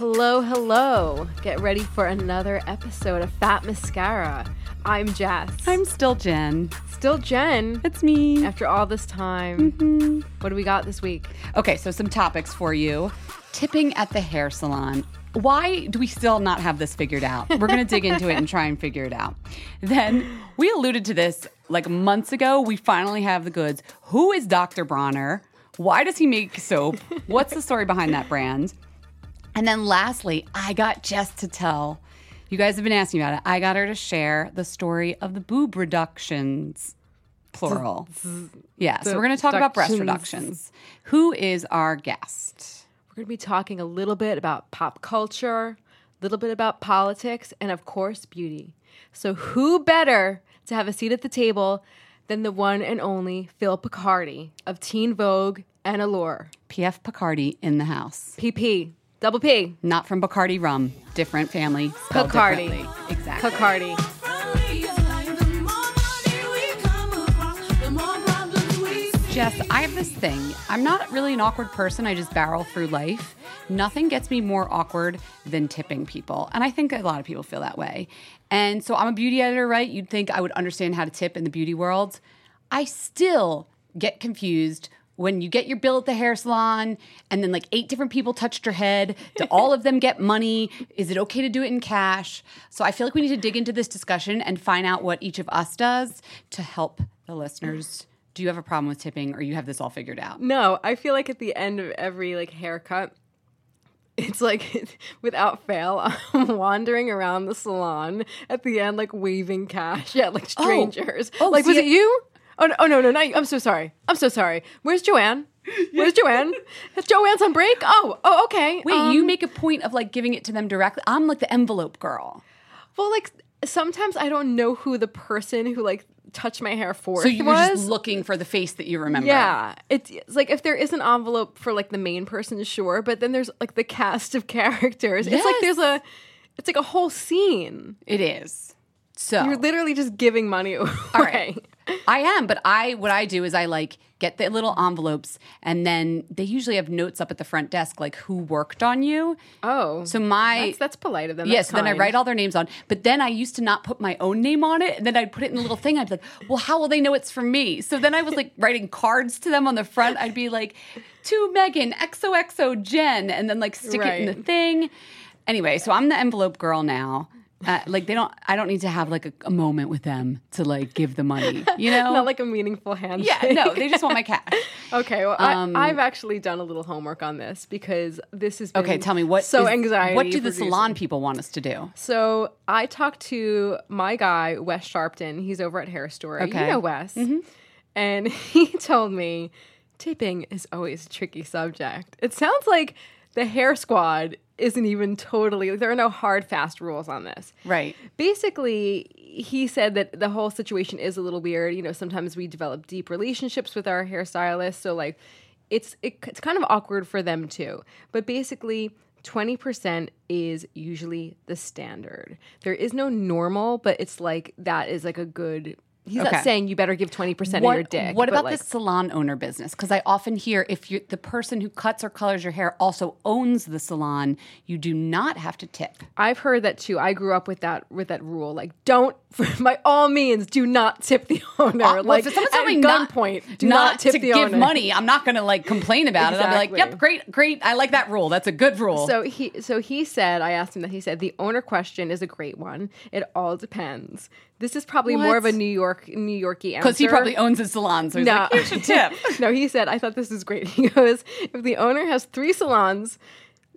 Hello, hello. Get ready for another episode of Fat Mascara. I'm Jess. I'm still Jen. still Jen. It's me. After all this time, mm-hmm. what do we got this week? Okay, so some topics for you. Tipping at the hair salon. Why do we still not have this figured out? We're going to dig into it and try and figure it out. Then we alluded to this like months ago. We finally have the goods. Who is Dr. Bronner? Why does he make soap? What's the story behind that brand? And then lastly, I got Jess to tell. You guys have been asking about it. I got her to share the story of the boob reductions, plural. Yeah, so we're going to talk about breast reductions. Who is our guest? We're going to be talking a little bit about pop culture, a little bit about politics, and of course, beauty. So, who better to have a seat at the table than the one and only Phil Picardi of Teen Vogue and Allure? PF Picardi in the house. PP, double P, Not from Bacardi rum, different family. Bacardi. Exactly. Picardi. Jess, I have this thing. I'm not really an awkward person. I just barrel through life. Nothing gets me more awkward than tipping people. And I think a lot of people feel that way. And so I'm a beauty editor, right? You'd think I would understand how to tip in the beauty world. I still get confused when you get your bill at the hair salon and then like eight different people touched your head. Do all of them get money? Is it okay to do it in cash? So I feel like we need to dig into this discussion and find out what each of us does to help the listeners. Do you have a problem with tipping or you have this all figured out? No, I feel like at the end of every like haircut, it's like without fail, I'm wandering around the salon at the end, like waving cash at like oh. strangers. Oh, like, was it you? Oh no, oh no, no, not you. I'm so sorry. I'm so sorry. Where's Joanne? Where's Joanne? Joanne's on break. Oh, oh, okay. Wait, Um, you make a point of like giving it to them directly. I'm like the envelope girl. well, like sometimes I don't know who the person who like touched my hair for So you were was. just looking for the face that you remember. Yeah, it's, it's like if there is an envelope for like the main person, sure, but then there's like the cast of characters. It's like there's a, it's like a whole scene. It is. So You're literally just giving money away. All right. I am, but I what I do is I like get the little envelopes and then they usually have notes up at the front desk like who worked on you. Oh, So my that's, that's polite of them. Yes, That's then I write all their names on. But then I used to not put my own name on it. And then I'd put it in a little thing. I'd be like, well, how will they know it's from me? So then I was like writing cards to them on the front. I'd be like, to Megan, XOXO Jen, and then like stick it in the thing. Anyway, so I'm the envelope girl now. Uh, like they don't, I don't need to have like a, a moment with them to like give the money, you know? Not like a meaningful handshake. yeah, no, they just want my cash. Okay, well, Um, I, I've actually done a little homework on this because this is Okay, tell me what so is- anxiety. What do the producing. salon people want us to do? So I talked to my guy Wes Sharpton. He's over at Hairstory. Okay. Mm-hmm. You know Wes, and he told me tipping is always a tricky subject. It sounds like the Hair Squad isn't even totally. There are no hard fast rules on this. Right. Basically, he said that the whole situation is a little weird. You know, sometimes we develop deep relationships with our hairstylists, so like it's it, it's kind of awkward for them too. But basically, 20% is usually the standard. There is no normal, but it's like that is like a good He's Okay. not saying you better give 20% what, of your dick. What about like, the salon owner business? Because I often hear if you the person who cuts or colors your hair also owns the salon, you do not have to tip. I've heard that too. I grew up with that with that rule. Like, don't by all means do not tip the owner. Uh, well, like if someone's at telling me not- gunpoint, do not, tip to the give owner. money. I'm not going to like complain about it. I'll be like, "Yep, great, great. I like that rule. That's a good rule." So he so he said, I asked him that he said the owner question is a great one. It all depends. This is probably more of a New York New Yorky answer because he probably owns a salon, so he's no. like, "You should tip." no, he said, I thought this is great. He goes, if the owner has three salons,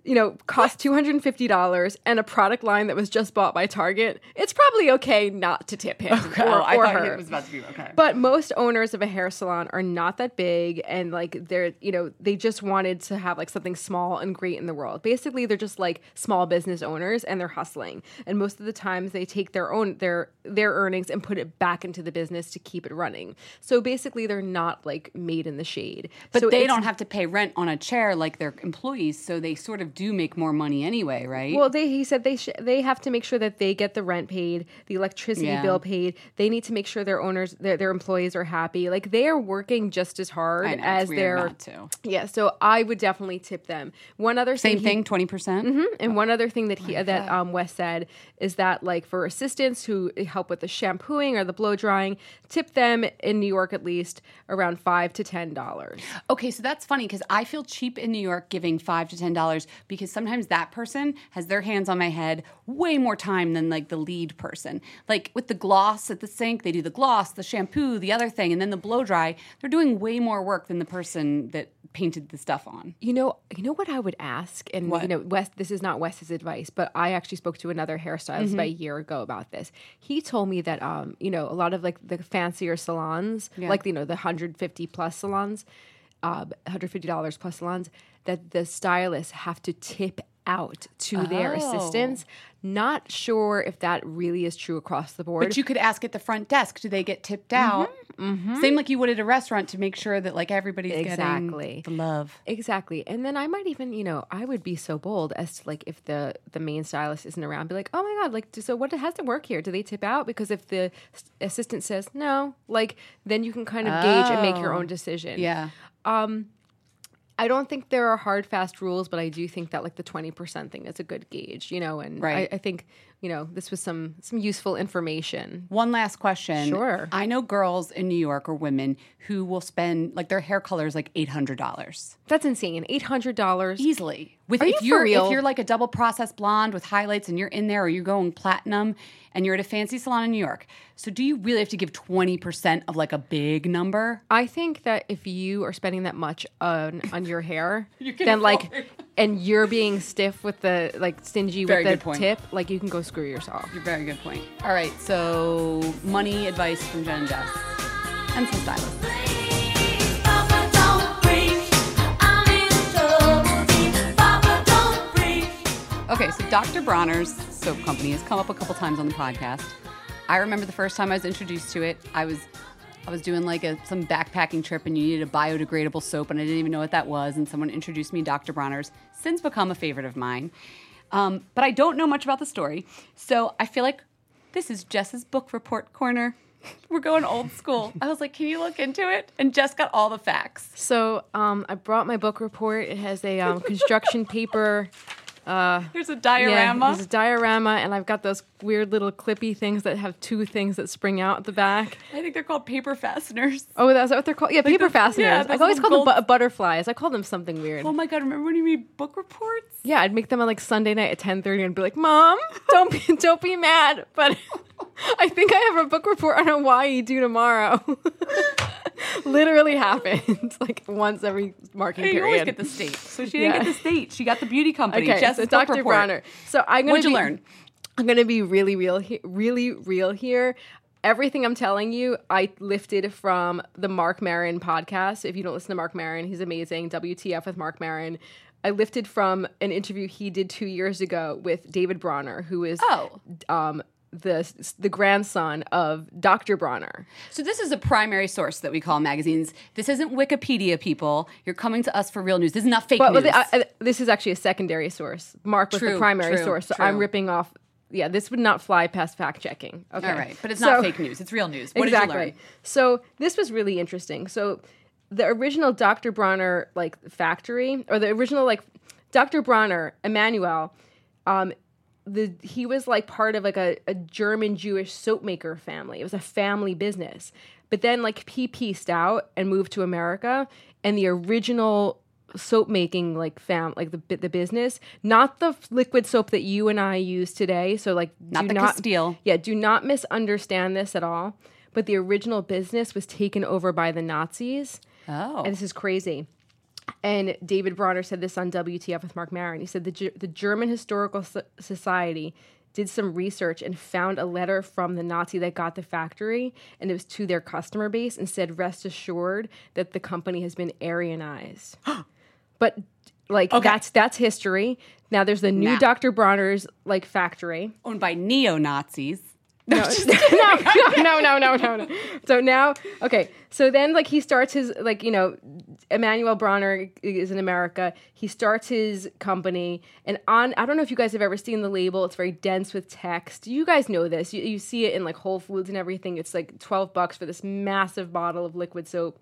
you know, cost two hundred and fifty dollars, and a product line that was just bought by Target, it's probably okay not to tip him or, oh, I or thought her. it was about to be okay. But most owners of a hair salon are not that big and like they're, you know, they just wanted to have like something small and great in the world. Basically, they're just like small business owners and they're hustling. And most of the times they take their own their their earnings and put it back into the business to keep it running. So basically, they're not like made in the shade. But so they don't have to pay rent on a chair like their employees, so they sort of do make more money anyway, right? Well, they he said they sh- they have to make sure that they get the rent paid, the electricity Yeah. bill paid. They need to make sure their owners, their, their employees are happy. Like they are working just as hard know, as their. Yeah, so I would definitely tip them. One other Same thing, twenty percent. and one other thing that he that um, Wes said is that like for assistants who help with the shampooing or the blow drying, tip them in New York at least around five to ten dollars. Okay, so that's funny because I feel cheap in New York giving five to ten dollars because sometimes that person has their hands on my head way more time than like the lead person. Like with the gloss at the sink, they do the gloss, the shampoo, the other thing, and then the blow dry. They're doing way more work than the person that painted the stuff on. You know, you know what I would ask, and What? you know, Wes. This is not Wes's advice, but I actually spoke to another hairstylist about a Mm-hmm. year ago about this. He told me that, um, you know, a lot of like the fancier salons, like you know, the hundred fifty plus salons, uh, hundred fifty dollars plus salons, that the stylists have to tip out to their Oh. assistants. Not sure if that really is true across the board. But you could ask at the front desk, do they get tipped out? Mm-hmm, mm-hmm. Same like you would at a restaurant to make sure that like everybody's Exactly. getting the love. Exactly. And then I might even, you know, I would be so bold as to like if the the main stylist isn't around, be like, oh my god, like so what has to work here? Do they tip out? Because if the assistant says no, like then you can kind of gauge and make your Oh. own decision. Yeah. Um, I don't think there are hard fast rules, but I do think that like the twenty percent thing is a good gauge, you know. And Right. I, I think you know this was some some useful information. One last question. Sure. I know girls in New York or women who will spend like their hair color is like eight hundred dollars That's insane. Eight hundred dollars. easily. With Are if you for are real? if you're like a double processed blonde with highlights and you're in there or you're going platinum and you're at a fancy salon in New York. So do you really have to give twenty percent of like a big number? I think that if you are spending that much on on your hair, then like and you're being stiff with the like stingy Very with the point. tip, like you can go screw yourself. Very good point. All right, so money advice from Jen and Jess, and some stylists. Papa don't breathe. I'm in trouble. Papa don't breathe. Okay, so Dr. Bronner's soap company has come up a couple times on the podcast. I remember the first time I was introduced to it, I was I was doing like a some backpacking trip and you needed a biodegradable soap and I didn't even know what that was and someone introduced me to Dr. Bronner's. Since become a favorite of mine. Um, but I don't know much about the story. So I feel like this is Jess's book report corner. We're going old school. I was like, can you look into it? And Jess got all the facts. So um, I brought my book report. It has a um, construction paper. Uh, there's a diorama. Yeah, there's a diorama, and I've got those weird little clippy things that have two things that spring out at the back. I think they're called paper fasteners. Oh, that's what they're called? Yeah, paper the- fasteners. yeah, I those always called call them bu- butterflies. I call them something weird. Oh my god, remember when you made book reports? Yeah, I'd make them on like Sunday night at ten thirty and be like, "Mom, don't be don't be mad, but I think I have a book report on Hawaii due tomorrow." Literally happens like once every marking Hey, you always get the state. So she didn't Yeah. get the state. She got the beauty company. okay, So Dr. report. Bronner. So I'm you be- learn? I'm gonna be really real, he- really real here. Everything I'm telling you, I lifted from the Marc Maron podcast. If you don't listen to Marc Maron, he's amazing. WTF with Marc Maron. I lifted from an interview he did two years ago with David Bronner, who is Oh. um, the the grandson of Dr. Bronner. So this is a primary source that we call magazines. This isn't Wikipedia, people. You're coming to us for real news. This is not fake But news. with the- I- I- this is actually a secondary source. Marc was the primary true, source, so true. I'm ripping off. Yeah, this would not fly past fact checking. Okay, All right, but it's not So- fake news. It's real news. What exactly. did you learn? So this was really interesting. So the original Dr. Bronner like factory, or the original like Dr. Bronner, Emanuel, um, the he was like part of like a, a German Jewish soap maker family. It was a family business. But then like he pieced out and moved to America, and the original soap making like fam like the the business, not the f- liquid soap that you and I use today. So like Not do the not Castile. yeah, do not misunderstand this at all. But the original business was taken over by the Nazis. Oh. And this is crazy. And David Bronner said this on WTF with Marc Maron. He said the, Ge- the German Historical So- Society did some research and found a letter from the Nazi that got the factory, and it was to their customer base and said, "Rest assured that the company has been Aryanized." but like that's that's history. Now there's the new Now. Dr. Bronner's like factory. Owned by neo Nazis. No, no, no, no, no, no, no. So now, okay. So then, like, he starts his, like, you know, Emanuel Bronner is in America. He starts his company, and on, I don't know if you guys have ever seen the label. It's very dense with text. You guys know this. You, you see it in like Whole Foods and everything. It's like 12 bucks for this massive bottle of liquid soap.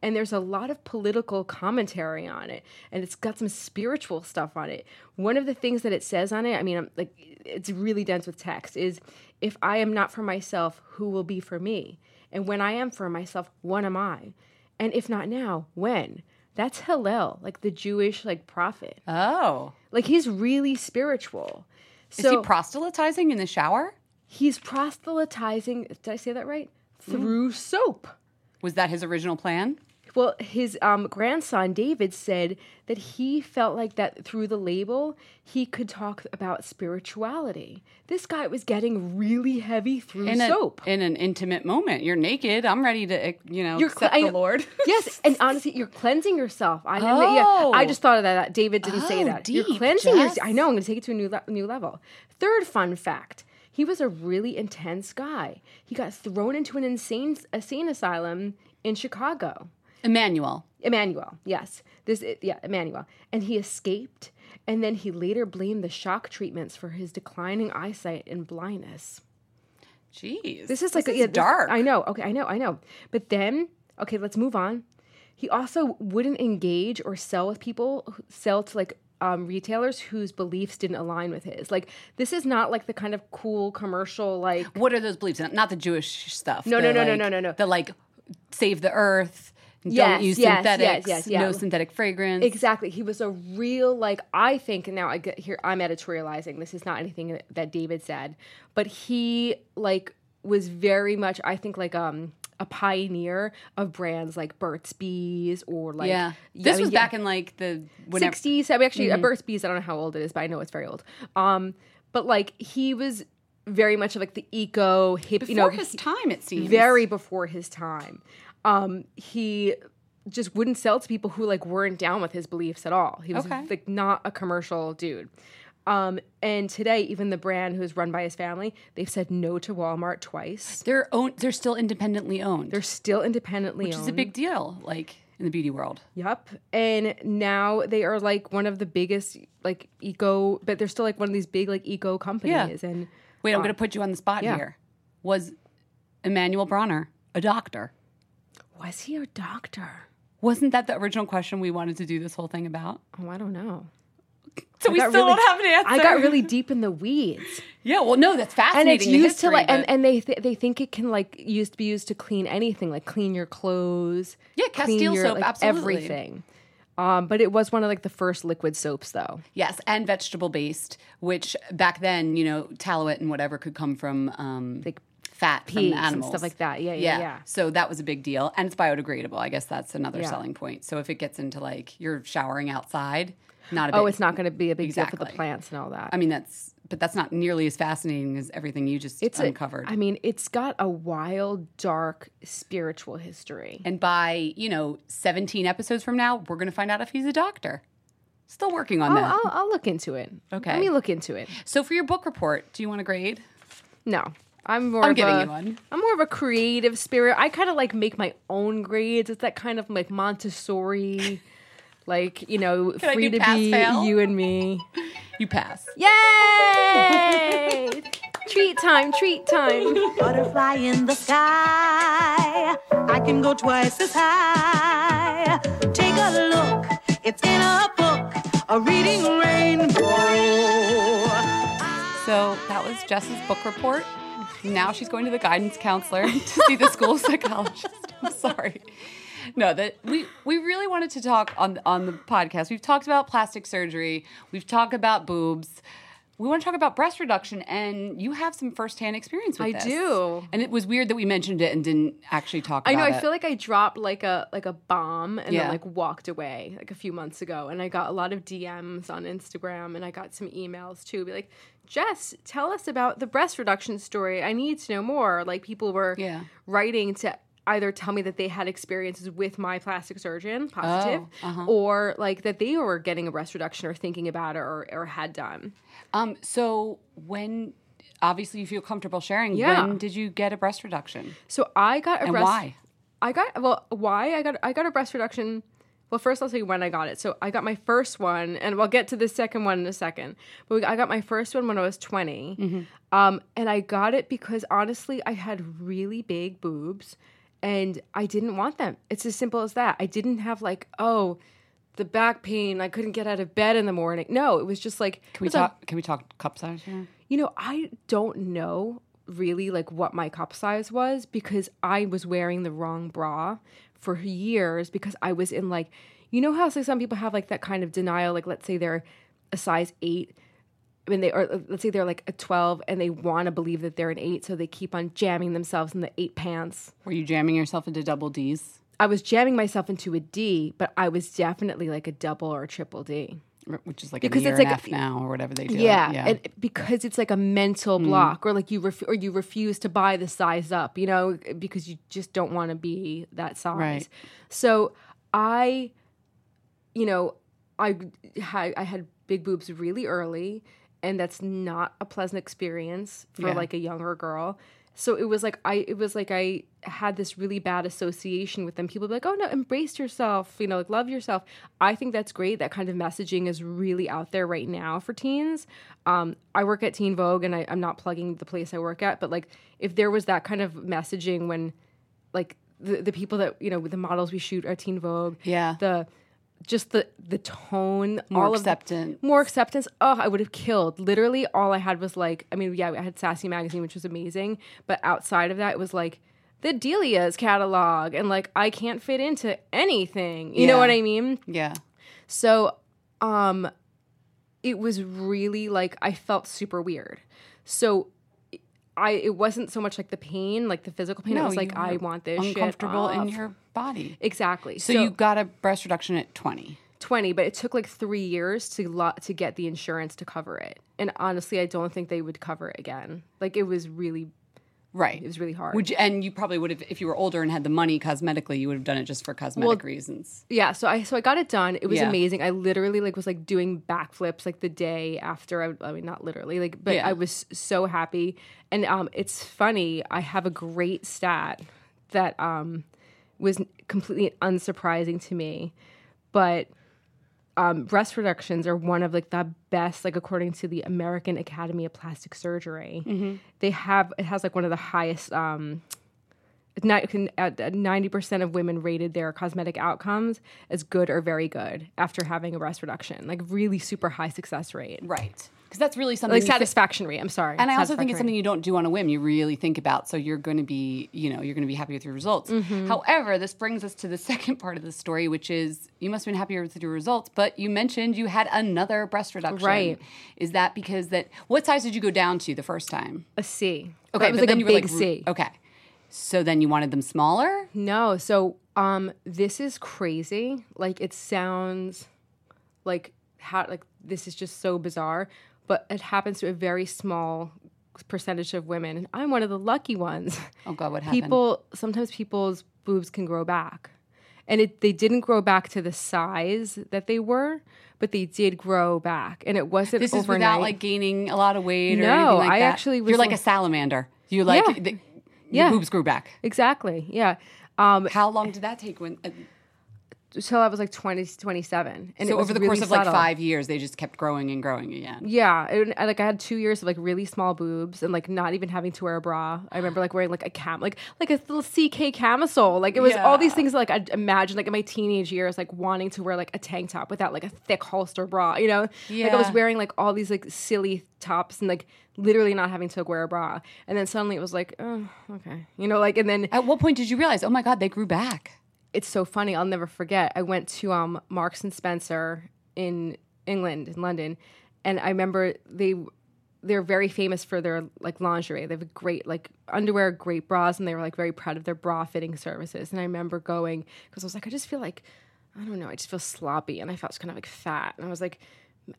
And there's a lot of political commentary on it, and it's got some spiritual stuff on it. One of the things that it says on it, I mean, I'm, like, it's really dense with text, is if I am not for myself, who will be for me? And when I am for myself, when am I? And if not now, when? That's Hillel, like the Jewish like prophet. Oh. Like he's really spiritual. Is So he proselytizing in the shower? he's proselytizing. Did I say that right? Mm-hmm. Through soap. Was that his original plan? Well, his um, grandson David said that he felt like that through the label he could talk about spirituality. This guy was getting really heavy through In a, soap. in an intimate moment. You're naked. I'm ready to, you know, You're accept cl- the I- Lord. yes, and honestly, you're cleansing yourself. I didn't. Yeah, I Oh. just thought of that. David didn't say Oh, that. you're cleansing yourself. I know. I'm going to take it to a new le- new level. Third fun fact: he was a really intense guy. He got thrown into an insane insane asylum in Chicago. Emanuel. Emanuel, yes, this yeah, Emanuel, and he escaped. And then he later blamed the shock treatments for his declining eyesight and blindness. Jeez. This is like this yeah, this- dark. I know. Okay, I know. I know. But then, okay, let's move on. He also wouldn't engage or sell with people, sell to like um, retailers whose beliefs didn't align with his. Like this is not like the kind of cool commercial like. What are those beliefs? Not the Jewish stuff. No, The, no, no, no, no, no, no. The like save the earth. Yes, don't use yes, yes, synthetics. yes, yeah. No synthetic fragrance. Exactly. He was a real like I think and now I get here I'm editorializing. This is not anything that- David said, but he like was very much I think like um a pioneer of brands like Burt's Bees or like yeah. I This mean, was yeah, back in like the. 60s. I mean, actually, uh, Burt's Bees. I don't know how old it is, but I know it's very old. Um, but like he was very much of like the eco hip, Before you know, his time, it seems. very before his time. Um, he just wouldn't sell to people who like weren't down with his beliefs at all. He was Okay. like not a commercial dude. Um, and today, even the brand who's run by his family, they've said no to Walmart twice. They're own. They're still independently owned, They're still independently owned. which owned. is a big deal. Like in the beauty world. Yep. And now they are like one of the biggest like eco, but they're still like one of these big like eco companies. Yeah. And Wait, I'm going to put you on the spot yeah. here. Was Emanuel Bronner a doctor? Was he a doctor? Wasn't that the original question we wanted to do this whole thing about? Oh, I don't know. So I we still really- don't have an answer. I got really deep in the weeds. yeah. Well, no, that's fascinating. and it's used history, to like and, and they th- they think it can like used to be used to clean anything like clean your clothes Yeah, clean Castile your, soap, like, absolutely. everything um but it was one of like the first liquid soaps though yes, and vegetable based, which back then, you know, tallow and whatever could come from um, Like fat pigs from and animals stuff like that. Yeah, yeah, yeah. So that was a big deal, and it's biodegradable. I guess that's another Yeah. selling point. So if it gets into like you're showering outside, not a oh, big, oh it's not going to be a big deal for the plants and all that I mean, that's but that's not nearly as fascinating as everything you just it's uncovered. I mean it's got a wild dark spiritual history and by you know 17 episodes from now, we're going to find out if he's a doctor. Still working on I'll, that. I'll, I'll look into it Okay. let me look into it So for your book report, do you want a grade? no I'm more I'm of giving a, you one. I'm more of a creative spirit. I kind of like make my own grades. It's that kind of like Montessori, like you know, I free to pass, be fail? you and me. You pass. Yay! treat time, treat time. Butterfly in the sky. I can go twice as high. Take a look, it's in a book, a reading rainbow. So that was Jess's book report. Now she's going to the guidance counselor to see the school psychologist. I'm sorry. No, that we we really wanted to talk on on the podcast. We've talked about plastic surgery. We've talked about boobs. We want to talk about breast reduction, and you have some firsthand experience with it. I this. do. And it was weird that we mentioned it and didn't actually talk I about know. it. I know, I feel like I dropped like a like a bomb and Yeah. then like walked away like a few months ago, and I got a lot of DMs on Instagram, and I got some emails too. Be like, Jess, tell us about the breast reduction story. I need to know more. Like people were Yeah. writing to either tell me that they had experiences with my plastic surgeon, positive, Oh, uh-huh. or like that they were getting a breast reduction or thinking about it or, or had done. Um, so when obviously you feel comfortable sharing, Yeah. when did you get a breast reduction? So I got a And breast. why? I got well. Why I got I got a breast reduction. Well, first I'll tell you when I got it. So I got my first one, and we'll get to the second one in a second. But we, I got my first one when I was 20 Mm-hmm. um, and I got it because honestly, I had really big boobs, and I didn't want them. It's as simple as that. I didn't have like oh, the back pain. I couldn't get out of bed in the morning. No, it was just like Can we was a- talk? Can we talk cup size here? you know, I don't know really like what my cup size was because I was wearing the wrong bra for years because I was in like, you know how like some people have like that kind of denial, like let's say they're a size eight. I mean, they uh, let's say they're like a twelve, and they want to believe that they're an eight, so they keep on jamming themselves in the eight pants. Were you jamming yourself into double D's, I was jamming myself into a D, but I was definitely like a double or a triple d which is like Because a it's like F now or whatever they do? Yeah, yeah. And because it's like a mental block, or like you ref- or you refuse to buy the size up, you know, because you just don't want to be that size. Right. So I, you know, I had I had big boobs really early, and that's not a pleasant experience for Yeah. like a younger girl. So it was like I it was like I had this really bad association with them. People be like, "Oh no, embrace yourself," you know, like love yourself. I think that's great. That kind of messaging is really out there right now for teens. Um, I work at Teen Vogue, and I, I'm not plugging the place I work at, but like if there was that kind of messaging when, like the the people that you know, the models we shoot at Teen Vogue, Yeah. the just the the tone, More all of the- acceptance. more acceptance. Oh, I would have killed. Literally, all I had was like, I mean, yeah, I had Sassy magazine, which was amazing, but outside of that, it was like the Delia's catalog, and like I can't fit into anything. You know what I mean? yeah. So, um, it was really like I felt super weird. So, I it wasn't so much like the pain, like the physical pain. I was like I want this shit uncomfortable in your body. exactly. So, you got a breast reduction at 20. 20 but it took like three years to lo- to get the insurance to cover it and honestly i don't think they would cover it again like it was really Right. it was really hard Would you, and you probably would have, if you were older and had the money cosmetically, you would have done it just for cosmetic reasons. yeah so i so i got it done it was Yeah. amazing i literally like was like doing backflips like the day after i, I mean not literally like but Yeah. i was so happy and um it's funny i have a great stat that um was completely unsurprising to me but um, breast reductions are one of like the best like according to the american academy of plastic surgery. They have it has like one of the highest um ni- can- at- at 90% of women rated their cosmetic outcomes as good or very good after having a breast reduction like really super high success rate. Right. Because that's really something like you thi- satisfaction rate i'm sorry And I also think it's something you don't do on a whim. You really think about. So you're going to be, you know, you're going to be happy with your results. Mm-hmm. However, this brings us to the second part of the story, which is you must have been happier with your results, but you mentioned you had another breast reduction. Right. Is that because that? What size did you go down to the first time? a c Okay, it was like a you were big like, c Okay. So then you wanted them smaller. No, so um this is crazy. Like it sounds like how like this is just so bizarre, but it happens to a very small percentage of women and I'm one of the lucky ones. Oh God, what happened? People sometimes people's boobs can grow back. And it they didn't grow back to the size that they were, but they did grow back. And it wasn't This is without like gaining a lot of weight or No, anything like I that. actually was You're like like- a salamander. You like Yeah. the, your Yeah. boobs grew back. exactly. Yeah. Um How long did that take? When uh, until I was like 20 27. And so over the really course of like five years, they just kept growing and growing again. Yeah, and, I- like I had two years of like really small boobs and like not even having to wear a bra. I remember like wearing like a cam, like like a little CK camisole. Like it was all these things like I'd imagine like in my teenage years, like wanting to wear like a tank top without like a thick holster bra. You know, like I was wearing like all these like silly tops and like literally not having to wear a bra. And then suddenly it was like, oh, okay, you know, like and then At what point did you realize? Oh my God, they grew back. It's so funny. I'll never forget. I went to um, Marks and Spencer in England, in London, and I remember they they're very famous for their like lingerie. They have a great like underwear, great bras, and they were like very proud of their bra fitting services. And I remember going because I was like, I just feel like I don't know, I just feel sloppy, and I felt kind of like fat, and I was like,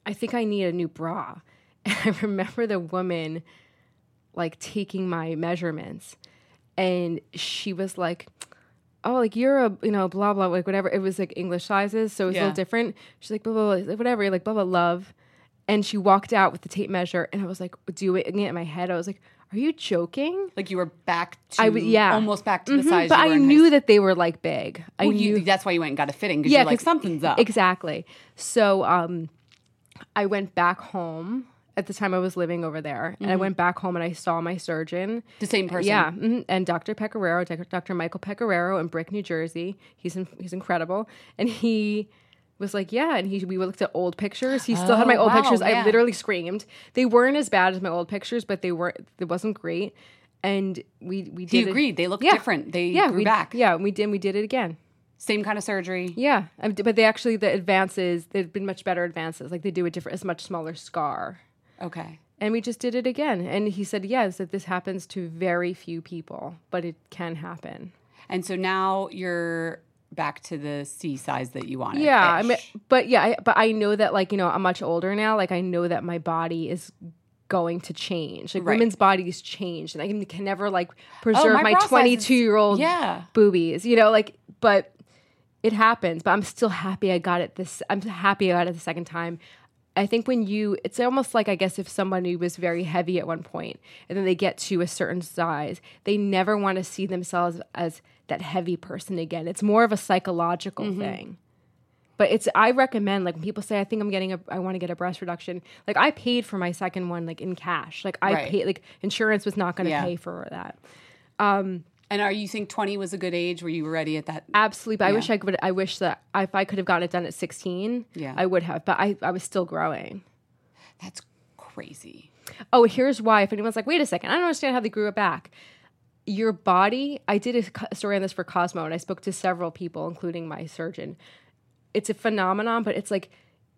I think I need a new bra. And I remember the woman like taking my measurements, and she was like oh, like you're a, you know, blah, blah, like whatever. It was like English sizes, so it was a little different. She's like, blah, blah, blah, whatever, like blah, blah, love. And she walked out with the tape measure, and I was like, doing it in my head. I was like, are you joking? Like you were back to I w- yeah. almost back to the Mhm, size. But you I knew that they were like big. I Well, knew you, that's why you went and got a fitting because you're like something's up. Exactly. So um, I went back home. At the time, I was living over there, and I went back home and I saw my surgeon. The same person. Yeah, mhm, and Dr. Pecoraro, Dr. Michael Pecoraro in Brick, New Jersey. He's in, he's incredible, and he was like, yeah, and he we looked at old pictures. He still had my Oh, old wow, pictures. yeah. I literally screamed. They weren't as bad as my old pictures, but they weren't. It wasn't great, and we we did. He it- agreed. They looked Yeah. different. They yeah, grew we, back. Yeah, we did. We did it again. Same kind of surgery. Yeah, um, but they actually the advances. they've been much better advances. Like they do a different, a much smaller scar. Okay. And we just did it again. And he said, yes, that this happens to very few people, but it can happen. And so now you're back to the C size that you wanted. Yeah, I mean, but yeah, I, but I know that like you know I'm much older now. Like I know that my body is going to change. Like Right. women's bodies change, and I can, can never like oh, preserve Oh, my my bra size is- 22 year old Yeah. boobies. You know, like but it happens. But I'm still happy I got it this. I'm happy I got it the second time. I think when you, it's almost like I guess if somebody was very heavy at one point and then they get to a certain size, they never want to see themselves as that heavy person again. It's more of a psychological Mm-hmm. thing. But it's I recommend like when people say I think I'm getting a I want to get a breast reduction. Like I paid for my second one like in cash. Like I Right. paid like insurance was not going to Yeah. pay for that. And are you think 20 was a good age? Were you ready at that? Absolutely. But I wish I could I wish that if I could have gotten it done at 16, Yeah. I would have. But I I was still growing. That's crazy. Oh, here's why. If anyone's like, wait a second, I don't understand how they grew it back. Your body, I did a story on this for Cosmo, and I spoke to several people, including my surgeon. It's a phenomenon, but it's like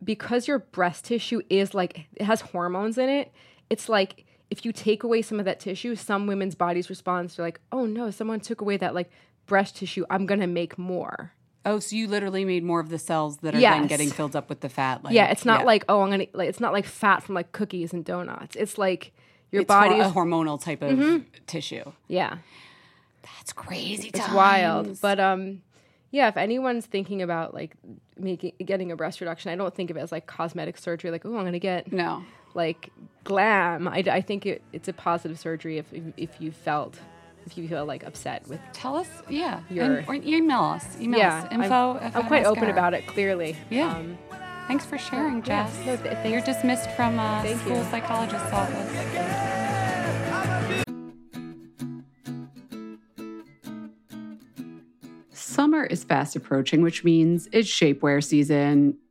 because your breast tissue is like, it has hormones in it, it's like if you take away some of that tissue, some women's bodies respond to like, oh no, someone took away that like breast tissue. I'm gonna make more. Oh, so you literally made more of the cells that are then getting filled up with the fat. Like, yeah, it's not yeah. like oh I'm gonna like it's not like fat from like cookies and donuts. It's like your It's body a hormonal type of tissue. yeah. That's crazy. It's wild. But um yeah, if anyone's thinking about like making getting a breast reduction, I don't think of it as like cosmetic surgery like oh I'm gonna get no. Like glam. I, I think it, it's a positive surgery if, if if you felt if you feel like upset with Tell us, yeah, Your- and, or email us. Email yeah us info. I'm, I'm quite open about it clearly Yeah. um, Thanks for sharing, yeah, Jess. no, th- You're dismissed from uh, Thank school you. psychologist's office. Summer is fast approaching, which means it's shapewear season.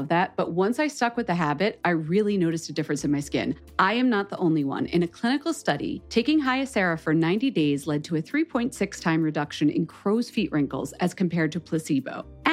that. But once I stuck with the habit, I really noticed a difference in my skin. I am not the only one. In a clinical study, taking Hyacera for 90 days led to a 3.6 time reduction in crow's feet wrinkles as compared to placebo.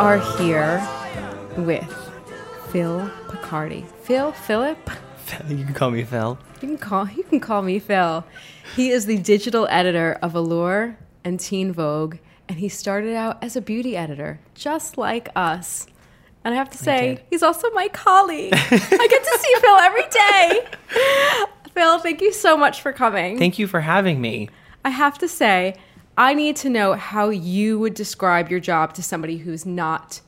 Are here with Phil Picardi. Phil, Philip, You can call me Phil. you can call you can call me Phil. He is the digital editor of Allure and Teen Vogue, and he started out as a beauty editor, just like us. And I have to say, he's also my colleague. I get to see Phil every day. Phil, thank you so much for coming. Thank you for having me. I have to say, I need to know how you would describe your job to somebody who's not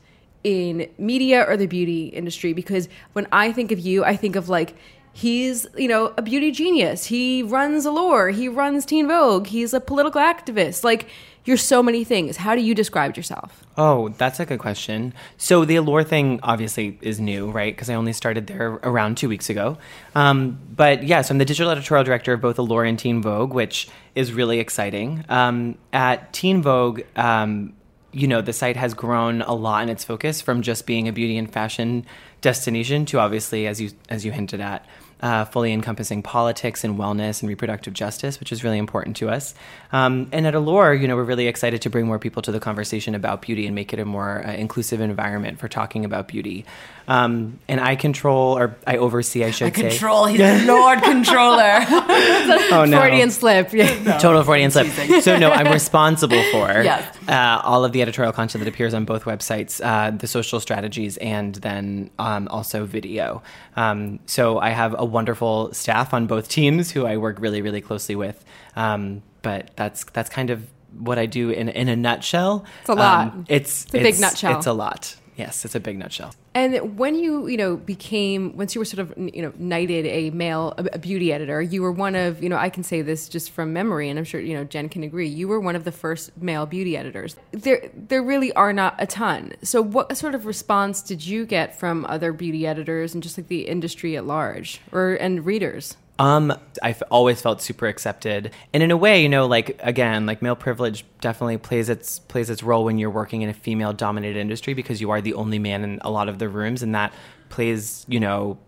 in media or the beauty industry because when I think of you, I think of like he's, you know, a beauty genius. He runs Allure, he runs Teen Vogue, he's a political activist. Like you're so many things. How do you describe yourself? Oh, that's a good question. So the Allure thing obviously is new, right? Because I only started there around two weeks ago. Um, but yeah, so I'm the digital editorial director of both Allure and Teen Vogue, which is really exciting. Um, at Teen Vogue, um, you know, the site has grown a lot in its focus from just being a beauty and fashion destination to obviously, as you as you hinted at, uh, fully encompassing politics and wellness and reproductive justice, which is really important to us. Um, and at Allure, you know, we're really excited to bring more people to the conversation about beauty and make it a more uh, inclusive environment for talking about beauty. Um, and I control, or I oversee, I should say. Control. He's the Lord Controller. Oh no! Freudian slip. Yeah. Total Freudian slip. So no, I'm responsible for Yes. uh, all of the editorial content that appears on both websites, uh, the social strategies, and then um, also video. Um, so I have a wonderful staff on both teams who I work really, really closely with. Um, but that's that's kind of what I do in in a nutshell. It's a lot. Um, it's It's a big nutshell. It's a lot. Yes, it's a big nutshell. And when you, you know, became once you were sort of, you know, knighted a male a, beauty editor, you were one of, you know, I can say this just from memory, and I'm sure you know Jen can agree. You were one of the first male beauty editors. There, there really are not a ton. So, what sort of response did you get from other beauty editors and just like the industry at large, or and readers? Um, I've always felt super accepted, and in a way, you know, like again, like male privilege definitely plays its plays its role when you're working in a female-dominated industry because you are the only man in a lot of the rooms, and that plays, you know,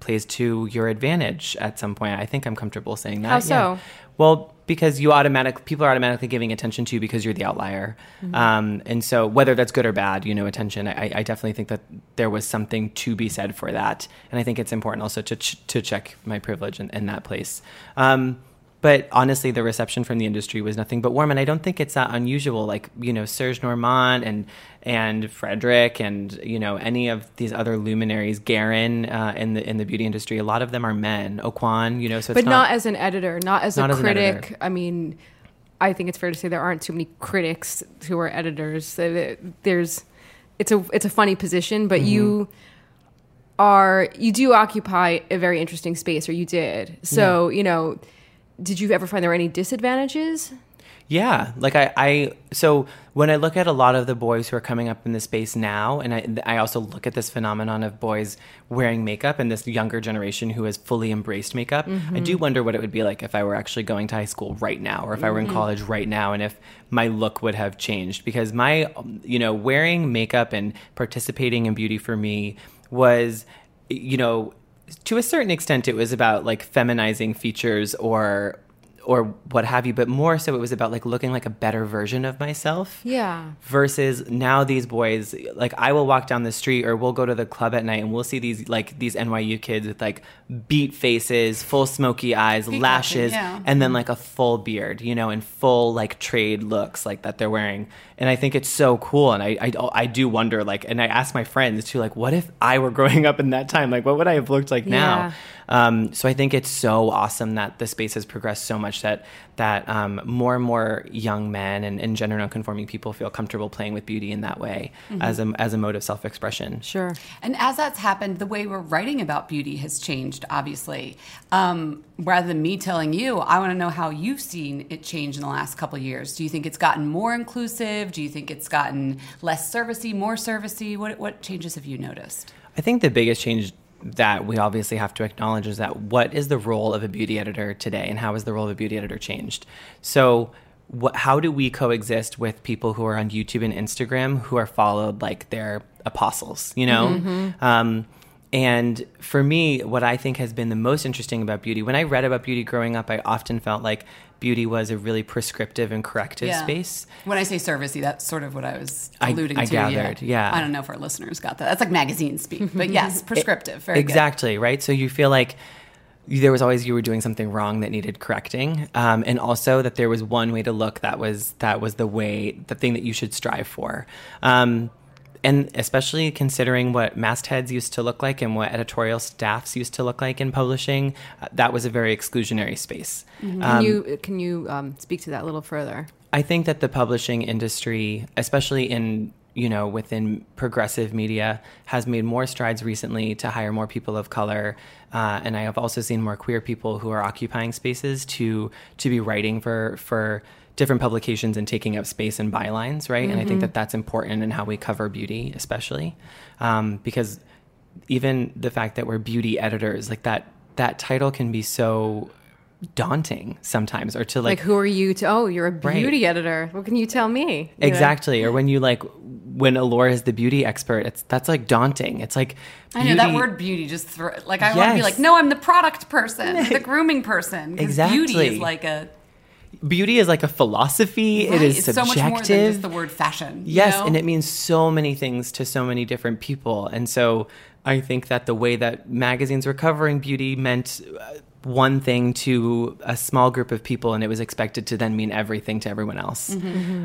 plays to your advantage at some point. I think I'm comfortable saying that. How so? Well, because you automatic people are automatically giving attention to you because you're the outlier, um, and so whether that's good or bad, you know, attention. I, I definitely think that there was something to be said for that, and I think it's important also to ch- to check my privilege in, in that place. Um, but honestly, the reception from the industry was nothing but warm, and I don't think it's that unusual. Like you know, Serge Normant and and Frederick and you know any of these other luminaries, Garren uh, in the in the beauty industry. A lot of them are men. Aucoin, you know, so it's But not, as an editor, not as Not a as critic. I mean, I think it's fair to say there aren't too many critics who are editors. So There's, it's a it's a funny position, but you are you do occupy a very interesting space, or you did. So you know, did you ever find there were any disadvantages? Yeah, like I, I, so when I look at a lot of the boys who are coming up in this space now, and I, I also look at this phenomenon of boys wearing makeup and this younger generation who has fully embraced makeup, I do mm-hmm. wonder what it would be like if I were actually going to high school right now, or if I were in mm-hmm. college right now, and if my look would have changed. Because my, you know, wearing makeup and participating in beauty for me was, you know, to a certain extent, it was about like feminizing features or or what have you, but more so it was about like looking like a better version of myself. Yeah. Versus now these boys, like I will walk down the street or we'll go to the club at night and we'll see these like these NYU kids with like beat faces, full smoky eyes, lashes, yeah. and then like a full beard, you know, and full like trade looks like that they're wearing. And I think it's so cool. And I, I, I do wonder like, and I ask my friends too, like, what if I were growing up in that time? Like, what would I have looked like now? Um, so I think it's so awesome that the space has progressed so much that that um, more and more young men and, and gender nonconforming people feel comfortable playing with beauty in that way as a as a mode of self expression. Sure. And as that's happened, the way we're writing about beauty has changed, obviously. Um, rather than me telling you, I want to know how you've seen it change in the last couple of years. Do you think it's gotten more inclusive? Do you think it's gotten less servicey, more servicey? What, what changes have you noticed? I think the biggest change that we obviously have to acknowledge is that what is the role of a beauty editor today and how has the role of a beauty editor changed? So, what, how do we coexist with people who are on YouTube and Instagram who are followed like they're apostles, you know? Um, and for me, what I think has been the most interesting about beauty, when I read about beauty growing up, I often felt like beauty was a really prescriptive and corrective space. When I say servicey, that's sort of what I was I- alluding I to. gathered, yeah. I don't know if our listeners got that. That's like magazine speak, but yes, prescriptive. Very good. exactly right so you feel like there was always you were doing something wrong that needed correcting um, and also that there was one way to look that was that was the way the thing that you should strive for um, and especially considering what mastheads used to look like and what editorial staffs used to look like in publishing uh, that was a very exclusionary space Can you can you um, speak to that a little further? I think that the publishing industry, especially in you know within progressive media, has made more strides recently to hire more people of color, uh, and I have also seen more queer people who are occupying spaces to to be writing for for different publications and taking up space in bylines, right? And I think that that's important in how we cover beauty, especially um, because even the fact that we're beauty editors, like that that title can be so daunting sometimes or to Like, like who are you to? Oh, you're a Right. beauty editor. What can you tell me? You know? Exactly. Or when you like when Allure is the beauty expert, it's that's like daunting. It's like I know that word beauty just throw, like I want to be like no I'm the product person the grooming person 'Cause beauty Exactly. is like a beauty is like a philosophy. right, it is it's subjective. so much more than just the word fashion you Yes, know? and it means so many things to so many different people. And so I think that the way that magazines were covering beauty meant uh, one thing to a small group of people, and it was expected to then mean everything to everyone else.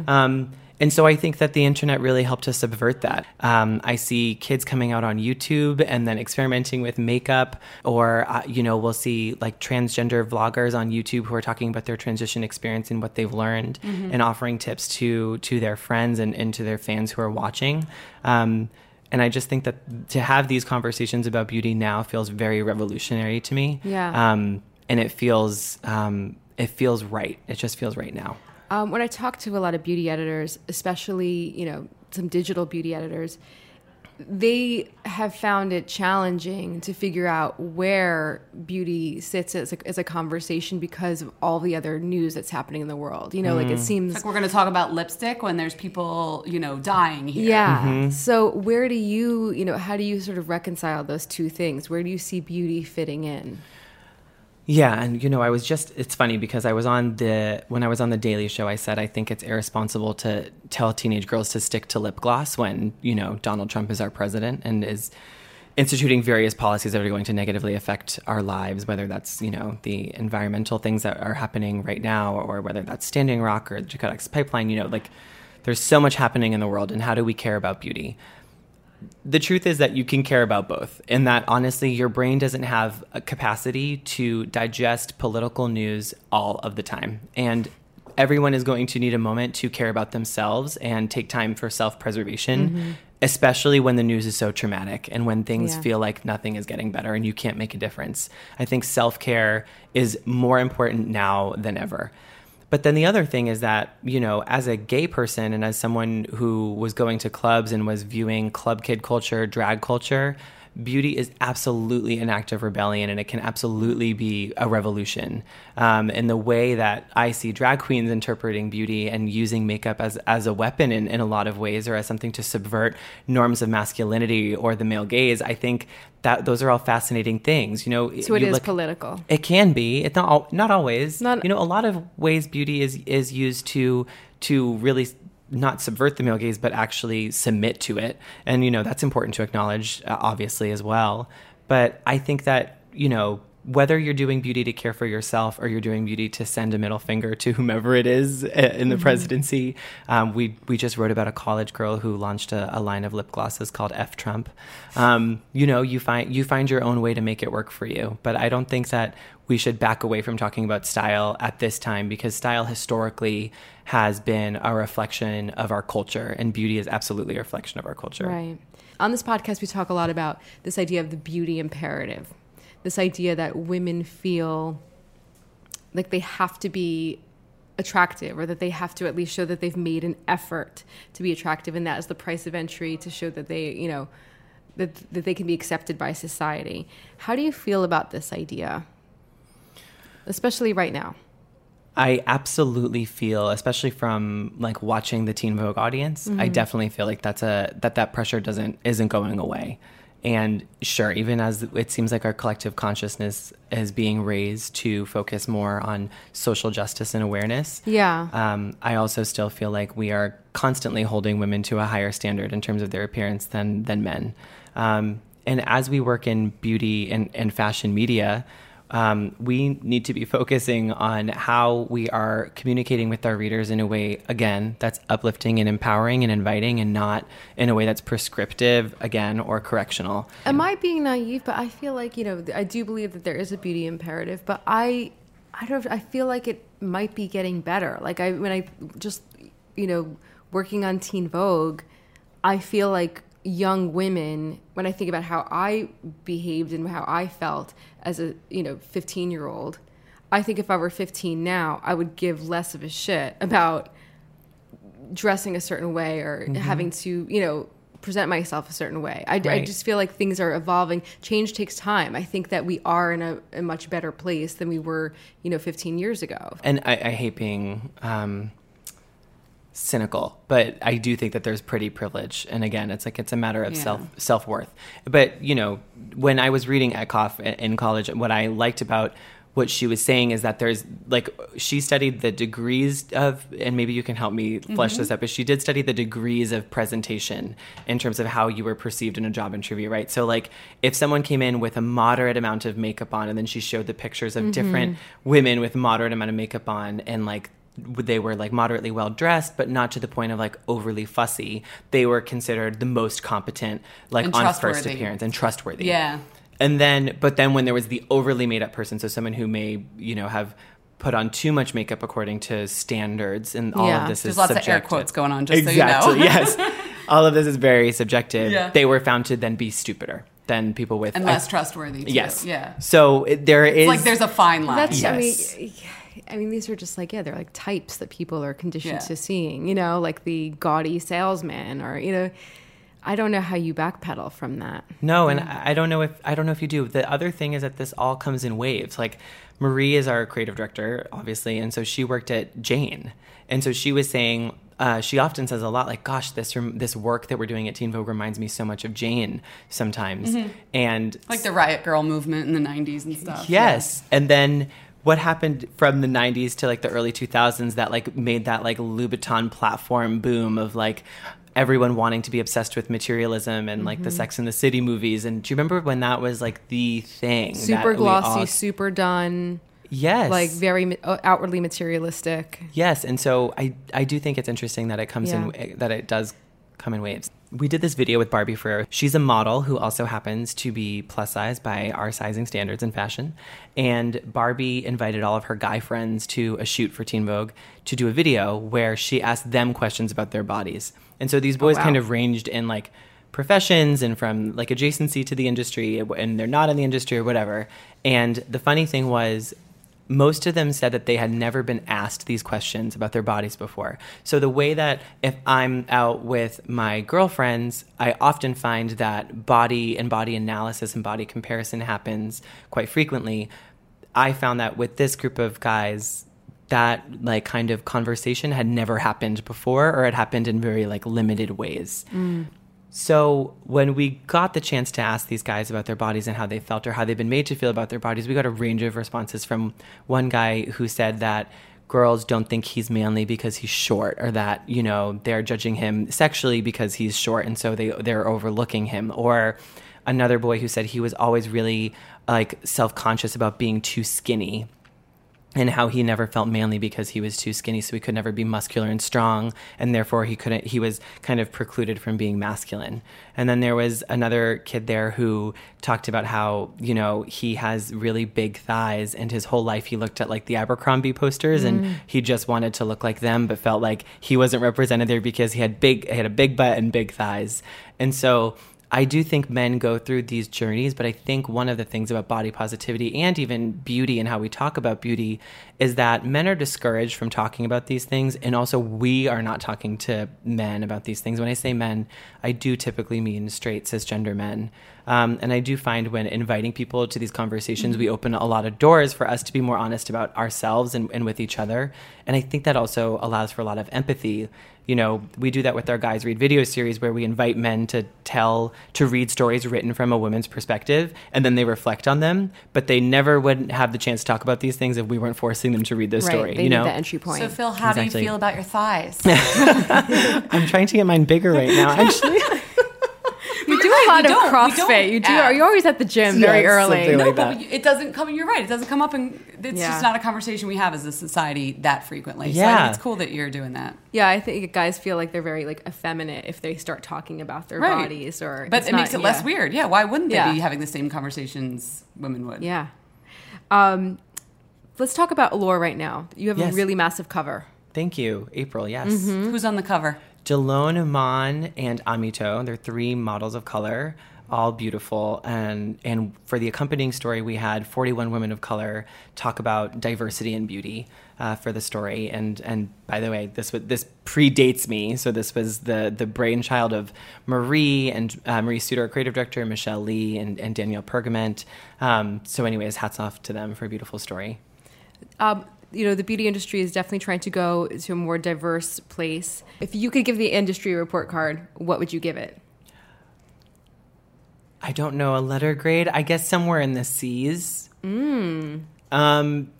Um, and so I think that the internet really helped to subvert that. Um, I see kids coming out on YouTube and then experimenting with makeup, or, uh, you know, we'll see like transgender vloggers on YouTube who are talking about their transition experience and what they've learned and offering tips to, to their friends and, and to their fans who are watching. Um, and I just think that to have these conversations about beauty now feels very revolutionary to me. Yeah. Um, and it feels, um, it feels right. It just feels right now. Um, when I talk to a lot of beauty editors, especially you know some digital beauty editors, they have found it challenging to figure out where beauty sits as a, as a conversation because of all the other news that's happening in the world. You know, like it mm-hmm. seems like we're going to talk about lipstick when there's people you know dying here Yeah. Mm-hmm. So where do you, you know, how do you sort of reconcile those two things? Where do you see beauty fitting in? Yeah, and you know, I was just it's funny because I was on the when I was on the Daily Show, I said I think it's irresponsible to tell teenage girls to stick to lip gloss when, you know, Donald Trump is our president and is instituting various policies that are going to negatively affect our lives, whether that's, you know, the environmental things that are happening right now or whether that's Standing Rock or the Dakota pipeline, you know, like there's so much happening in the world and how do we care about beauty? The truth is that you can care about both and that honestly your brain doesn't have a capacity to digest political news all of the time. And everyone is going to need a moment to care about themselves and take time for self-preservation mm-hmm. especially when the news is so traumatic and when things Yeah. feel like nothing is getting better and you can't make a difference. I think self-care is more important now than ever but then the other thing is that, you know, as a gay person and as someone who was going to clubs and was viewing club kid culture, drag culture, beauty is absolutely an act of rebellion and it can absolutely be a revolution. Um, and the way that I see drag queens interpreting beauty and using makeup as, as a weapon in, in a lot of ways or as something to subvert norms of masculinity or the male gaze, I think that those are all fascinating things. You know, So it is look- political. it can be. It's not not always. Not- you know, a lot of ways beauty is is used to to really not subvert the male gaze, but actually submit to it. And you know that's important to acknowledge, uh, obviously as well. But I think that you know whether you're doing beauty to care for yourself or you're doing beauty to send a middle finger to whomever it is uh, in the presidency, um, we we just wrote about a college girl who launched a, a line of lip glosses called F Trump. Um, you know, you find you find your own way to make it work for you. But I don't think that we should back away from talking about style at this time because style historically has been a reflection of our culture, and beauty is absolutely a reflection of our culture. Right. On this podcast, we talk a lot about this idea of the beauty imperative, this idea that women feel like they have to be attractive or that they have to at least show that they've made an effort to be attractive and that is the price of entry to show that they you know that, that they can be accepted by society. How do you feel about this idea? Especially right now. I absolutely feel, especially from like watching the Teen Vogue audience, I mm-hmm. definitely feel like that's a that that pressure doesn't isn't going away. And sure, even as it seems like our collective consciousness is being raised to focus more on social justice and awareness, Yeah. um, I also still feel like we are constantly holding women to a higher standard in terms of their appearance than than men. Um, and as we work in beauty and, and fashion media, um, we need to be focusing on how we are communicating with our readers in a way, again, that's uplifting and empowering and inviting, and not in a way that's prescriptive, again, or correctional. Am I being naive? But I feel like you know I do believe that there is a beauty imperative, but I, I don't. I feel like it might be getting better. Like I when I just you know working on Teen Vogue, I feel like young women when I think about how I behaved and how I felt as a you know 15 year old. I think if I were 15 now, I would give less of a shit about dressing a certain way or having to, you know, present myself a certain way. I, I just feel like things are evolving. Change takes time. I think that we are in a, a much better place than we were, you know, 15 years ago. and I, I hate being um, cynical, but I do think that there's pretty privilege, and again, it's like it's a matter of Yeah. self self worth. But you know, when I was reading Etcoff in college, what I liked about what she was saying is that there's like she studied the degrees of and maybe you can help me flesh mm-hmm. this up but she did study the degrees of presentation in terms of how you were perceived in a job interview right so like if someone came in with a moderate amount of makeup on and then she showed the pictures of mm-hmm. different women with moderate amount of makeup on and like they were like moderately well dressed, but not to the point of like overly fussy. They were considered the most competent, like And on first appearance and trustworthy. Yeah. And then, but then when there was the overly made up person, so someone who may, you know, have put on too much makeup according to standards, and all Yeah. of this There's is lots of air quotes going on, just exactly. so you know. yes. All of this is very subjective. Yeah. They were found to then be stupider than people with and less trustworthy. Too. Yes. Yeah. So it, there is It's like there's a fine line. That's, Yes. I mean, I mean, these are just like, yeah, they're like types that people are conditioned Yeah. to seeing, you know, like the gaudy salesman or, you know, I don't know how you backpedal from that. No, and I I don't know if I don't know if you do. The other thing is that this all comes in waves. Like Marie is our creative director, obviously, and so she worked at Jane, and so she was saying. Uh, she often says a lot like, "Gosh, this rem- this work that we're doing at Teen Vogue reminds me so much of Jane sometimes." And like the riot girl movement in the 90s and stuff. Yes. And then what happened from the 90s to like the early 2000s that like made that like Louboutin platform boom of like everyone wanting to be obsessed with materialism and like the Mm-hmm. Sex and the City movies. And do you remember when that was like the thing? Super glossy, all- super done, yes. like very uh, outwardly materialistic. Yes, and so I I do think it's interesting that it comes in that it does come in waves. We did this video with Barbie Ferreira. She's a model who also happens to be plus size by our sizing standards in fashion. And Barbie invited all of her guy friends to a shoot for Teen Vogue to do a video where she asked them questions about their bodies. And so these oh, boys wow. kind of ranged in like professions and from like adjacency to the industry and they're not in the industry or whatever. And the funny thing was most of them said that they had never been asked these questions about their bodies before. So the way that if I'm out with my girlfriends, I often find that body and body analysis and body comparison happens quite frequently. I found that with this group of guys, that like kind of conversation had never happened before or it happened in very like limited ways. Mm. So when we got the chance to ask these guys about their bodies and how they felt or how they've been made to feel about their bodies, we got a range of responses from one guy who said that girls don't think he's manly because he's short or that, you know, they're judging him sexually because he's short and so they they're overlooking him. Or another boy who said he was always really like self-conscious about being too skinny and how he never felt manly because he was too skinny so he could never be muscular and strong and therefore he couldn't he was kind of precluded from being masculine. And then there was another kid there who talked about how you know he has really big thighs and his whole life he looked at like the abercrombie posters and mm. he just wanted to look like them but felt like he wasn't represented there because he had big he had a big butt and big thighs. And so I do think men go through these journeys, but I think one of the things about body positivity and even beauty and how we talk about beauty is that men are discouraged from talking about these things. And also, we are not talking to men about these things. When I say men, I do typically mean straight cisgender men. Um, and I do find when inviting people to these conversations, we open a lot of doors for us to be more honest about ourselves and, and with each other. And I think that also allows for a lot of empathy you know, we do that with our Guys Read video series where we invite men to tell, to read stories written from a woman's perspective and then they reflect on them, but they never would have the chance to talk about these things if we weren't forcing them to read the Right. story, They you need know? the entry point. So, Phil, how do you feel about your thighs? I'm trying to get mine bigger right now, actually. You do a lot of don't- CrossFit. You do. ask. You're always at the gym very early. no, like but that. it doesn't come. You're right. It doesn't come up, and it's Yeah. just not a conversation we have as a society that frequently. So I Yeah. think it's cool that you're doing that. Yeah, I think guys feel like they're very like effeminate if they start talking about their Right. bodies, or But it not- makes it less weird. Yeah. Why wouldn't they Yeah. be having the same conversations women would? Yeah. Um, let's talk about Allure right now. You have Yes. a really massive cover. Thank you, April. Yes. Who's on the cover? Jalone, Mon, and Aamito. They're three models of color, all beautiful. And and for the accompanying story, we had 41 women of color talk about diversity and beauty uh, for the story. And and by the way, this this predates me. So this was the the brainchild of Marie and uh, Marie Suau, creative director, Michelle Lee, and, and Danielle Pergament. Um, so, anyways, hats off to them for a beautiful story. Um, you know, the beauty industry is definitely trying to go to a more diverse place. If you could give the industry a report card, what would you give it? I don't know a letter grade. I guess somewhere in the C's. Um,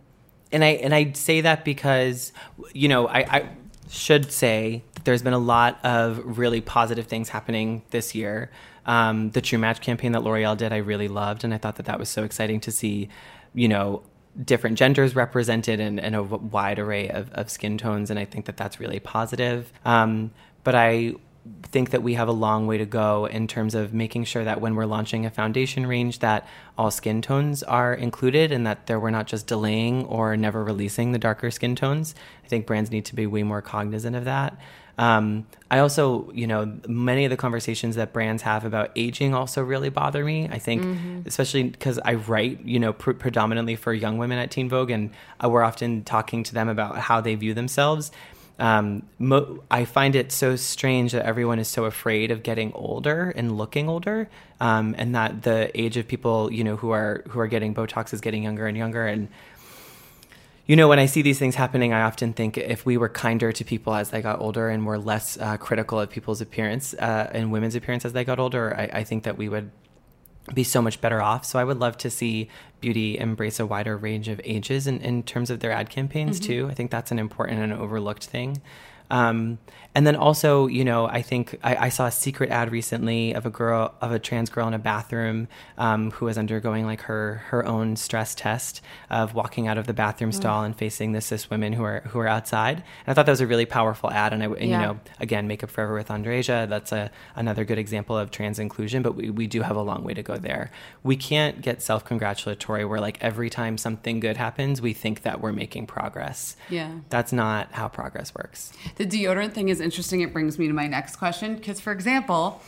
and I and I say that because you know I, I should say that there's been a lot of really positive things happening this year. Um, the True Match campaign that L'Oreal did, I really loved, and I thought that that was so exciting to see. You know, different genders represented and, and a wide array of, of skin tones, and I think that that's really positive. Um, but I think that we have a long way to go in terms of making sure that when we're launching a foundation range that all skin tones are included and that there we're not just delaying or never releasing the darker skin tones i think brands need to be way more cognizant of that um, i also you know many of the conversations that brands have about aging also really bother me i think especially because i write you know pr- predominantly for young women at teen vogue and uh, we're often talking to them about how they view themselves um, mo- I find it so strange that everyone is so afraid of getting older and looking older, um, and that the age of people, you know, who are who are getting Botox is getting younger and younger. And you know, when I see these things happening, I often think if we were kinder to people as they got older and were less uh, critical of people's appearance uh, and women's appearance as they got older, I, I think that we would be so much better off. So I would love to see beauty embrace a wider range of ages in, in terms of their ad campaigns too. I think that's an important and overlooked thing. Um, and then also, you know, I think I, I saw a secret ad recently of a girl, of a trans girl in a bathroom um, who was undergoing like her her own stress test of walking out of the bathroom stall and facing the cis women who are who are outside. And I thought that was a really powerful ad. And I, and, Yeah. you know, again, Make Up For Ever with Andreja, that's a another good example of trans inclusion. But we, we do have a long way to go there. We can't get self congratulatory where like every time something good happens, we think that we're making progress. Yeah. That's not how progress works. The deodorant thing is interesting. It brings me to my next question. Because, for example,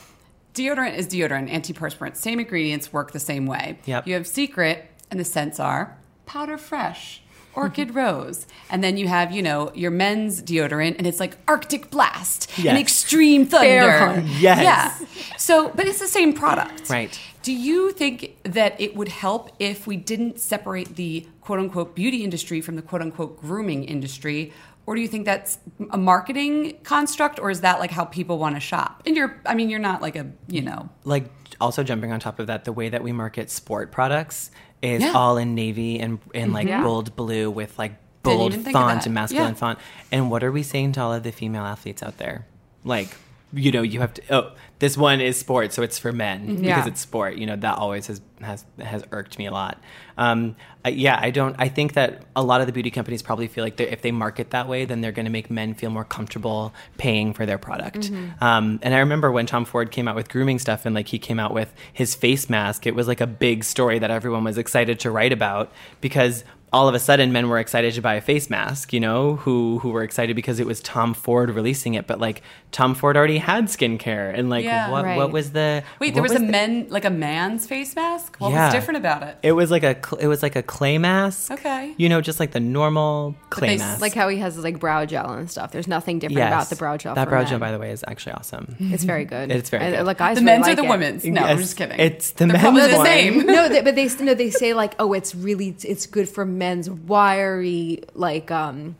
deodorant is deodorant, antiperspirant, same ingredients work the same way. Yep. You have Secret, and the scents are powder fresh, orchid mm-hmm. rose. And then you have, you know, your men's deodorant, and it's like Arctic blast and extreme thunder. Yes. Yeah. So, but it's the same product. Right. Do you think that it would help if we didn't separate the quote unquote beauty industry from the quote unquote grooming industry? Or do you think that's a marketing construct or is that like how people want to shop? And you're, I mean, you're not like a, you know, like also jumping on top of that, the way that we market sport products is Yeah. all in navy and in like mm-hmm. Yeah. bold blue with like bold even think of font and masculine Yeah. font. And what are we saying to all of the female athletes out there? Like, you know, you have to. Oh, this one is sport, so it's for men because it's sport. You know, that always has has has irked me a lot. Um, I, yeah, I don't. I think that a lot of the beauty companies probably feel like if they market that way, then they're going to make men feel more comfortable paying for their product. Um, and I remember when Tom Ford came out with grooming stuff, and like he came out with his face mask. It was like a big story that everyone was excited to write about because all of a sudden men were excited to buy a face mask, you know, who who were excited because it was Tom Ford releasing it, but like Tom Ford already had skincare and like Yeah. what Right. what was the Wait, there what was, a the- men like a man's face mask. What Yeah. was different about it? It was like a cl- it was like a clay mask. Okay. You know, just like the normal clay they mask. Like how he has his like brow gel and stuff. There's nothing different Yes. about the brow gel. That for brow men. gel, by the way, is actually awesome. It's very good. It's very And, good. Like guys The really men's or the it. women's? No, I'm just kidding. It's the They're men's probably the one. same. no, they, but they no, they say like, oh, it's really it's good for men's wiry like um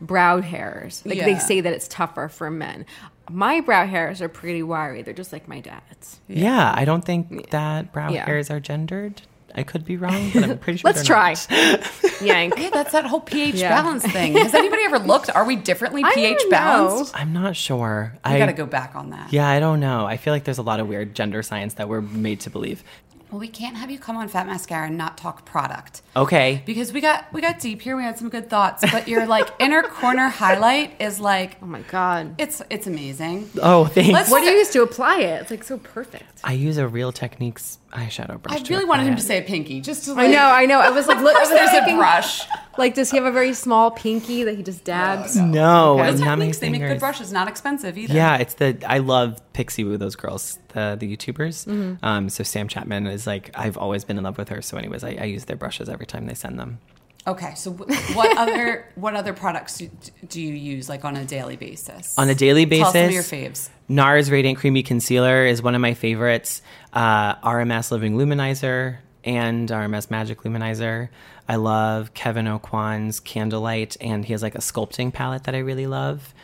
brow hairs. Like they say that it's tougher for men. My brow hairs are pretty wiry. They're just like my dad's. Yeah, I don't think that brow Yeah. hairs are gendered. I could be wrong, but I'm pretty sure. Let's try. not. Yank. Yeah, that's that whole pH Yeah. balance thing. Has anybody ever looked? Are we differently I pH don't balanced? I'm not sure. I I got to go back on that. Yeah, I don't know. I feel like there's a lot of weird gender science that we're made to believe. Well, we can't have you come on Fat Mascara and not talk product. Okay. Because we got we got deep here, we had some good thoughts, but your like inner corner highlight is like Oh my god. it's it's amazing. Oh, thanks. Let's What do you use to apply it? It's like so perfect. I use a Real Techniques eyeshadow brush. I really wanted him to say a pinky, just to I like, know, I know. I was like, look, I was There's a brush. like, does he have a very small pinky that he just dabs? No, Okay. I'm The not my techniques, they make good fingers. brushes, not expensive either. Yeah, it's the I love Pixiwoo, those girls, the the YouTubers. Mm-hmm. Um, so Sam Chapman is like I've always been in love with her. So, anyways, I, I use their brushes every time they send them. Okay, so what other what other products do, do you use like on a daily basis? On a daily Tell us some of your basis, faves. NARS Radiant Creamy Concealer is one of my favorites. Uh, RMS Living Luminizer and RMS Magic Luminizer. I love Kevyn Aucoin's Candlelight, and he has like a sculpting palette that I really love.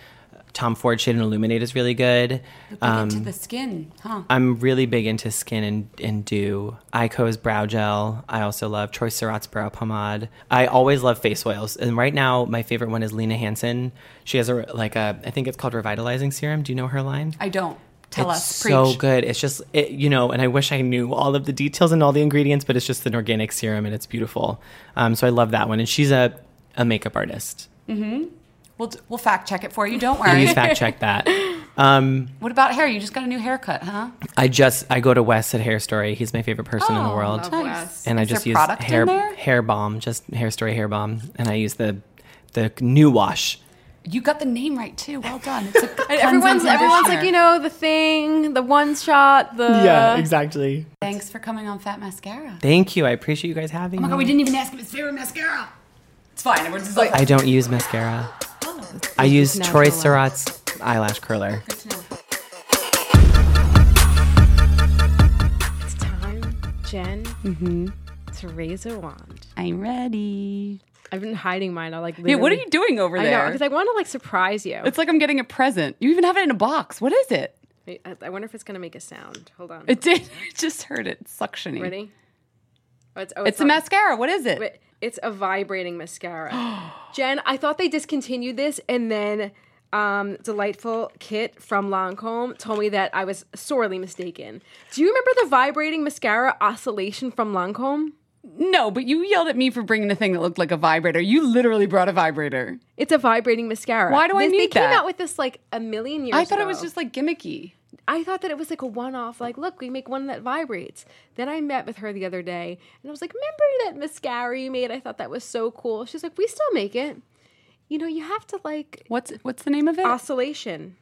Tom Ford Shade and Illuminate is really good. Big Um, into the skin, huh? I'm really big into skin and, and dew. Ico's brow gel. I also love Troy Surratt's brow pomade. I always love face oils. And right now, my favorite one is Lina Hanson. She has a like a I think it's called revitalizing serum. Do you know her line? I don't. Tell it's us. so good. It's just it, you know, and I wish I knew all of the details and all the ingredients, but it's just an organic serum and it's beautiful. Um, so I love that one. And she's a a makeup artist. We'll, we'll fact check it for you. Don't worry. Please fact check that. Um, What about hair? You just got a new haircut, huh? I just I go to Wes at Hairstory. He's my favorite person in the Oh, world. Nice. And I Is just there use hair hair balm, just Hairstory hair balm, and I use the the new wash. You got the name right too. Well done. It's a everyone's everyone's like, you know, the thing, the one shot, the yeah, exactly. Thanks for coming on Fat Mascara. Thank you. I appreciate you guys having Oh my me. god, we didn't even ask him his favorite mascara. It's fine. We're just like, I don't use mascara. Oh. I use natural Troy light. Surratt's eyelash curler. It's time, Jen, mm-hmm. to raise a wand. I'm ready. I've been hiding mine. I like. Yeah, what are you doing over I know there? because I want to like surprise you. it's like I'm getting a present. You even have it in a box. What is it? Wait, I, I wonder if it's gonna make a sound. Hold on. It did. I just heard it suctioning. Ready? Oh, it's oh, It's a mascara. What is it? Wait, it's a vibrating mascara. Jen, I thought they discontinued this, and then um, delightful Kit from Lancome told me that I was sorely mistaken. Do you remember the vibrating mascara oscillation from Lancome? No, but you yelled at me for bringing a thing that looked like a vibrator. You literally brought a vibrator. It's a vibrating mascara. Why do I need They- They need came out with this like a million years. Ago? I thought it was just like gimmicky. I thought that it was like a one off, like, look, we make one that vibrates. Then I met with her the other day and I was like, remember that mascara you made? I thought that was so cool. She's like, we still make it. You know, you have to like What's what's the name of it? oscillation.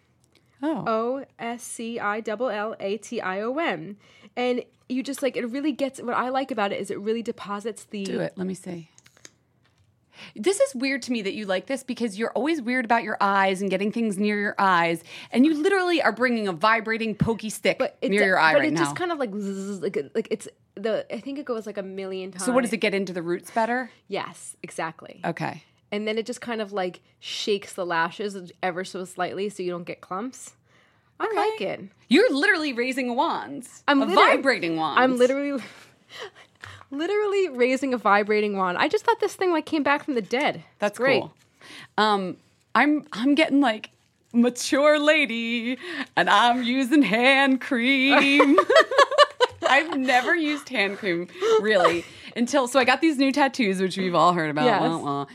oh. O S C I L L A T I O N. And you just like, it really gets, what I like about it is it really deposits the. Do it. Let me see. This is weird to me that you like this because you're always weird about your eyes and getting things near your eyes, and you literally are bringing a vibrating pokey stick But it, near do- your eye but right it now. just kind of like, zzz, like, like it's the, I think it goes like a million times. so what does it get into the roots better? Yes, exactly. Okay. and then it just kind of like shakes the lashes ever so slightly so you don't get clumps. I like it. You're literally raising wands. I'm a vibrating wand. I'm literally literally raising a vibrating wand. I just thought this thing like came back from the dead. That's great. cool. Um, I'm I'm getting like mature lady and I'm using hand cream. I've never used hand cream really until so I got these new tattoos, which we've all heard about. Yes. Wah, wah.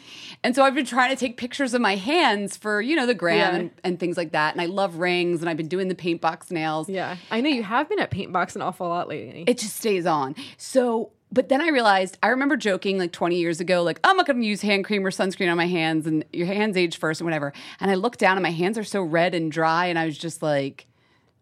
And so I've been trying to take pictures of my hands for, you know, the gram Yeah. and, and things like that. And I love rings and I've been doing the Paintbox nails. Yeah, I know you have been at Paintbox an awful lot lately. It just stays on. So, but then I realized, I remember joking like 20 years ago, like, I'm not going to use hand cream or sunscreen on my hands and your hands age first and whatever. And I looked down and my hands are so red and dry. And I was just like,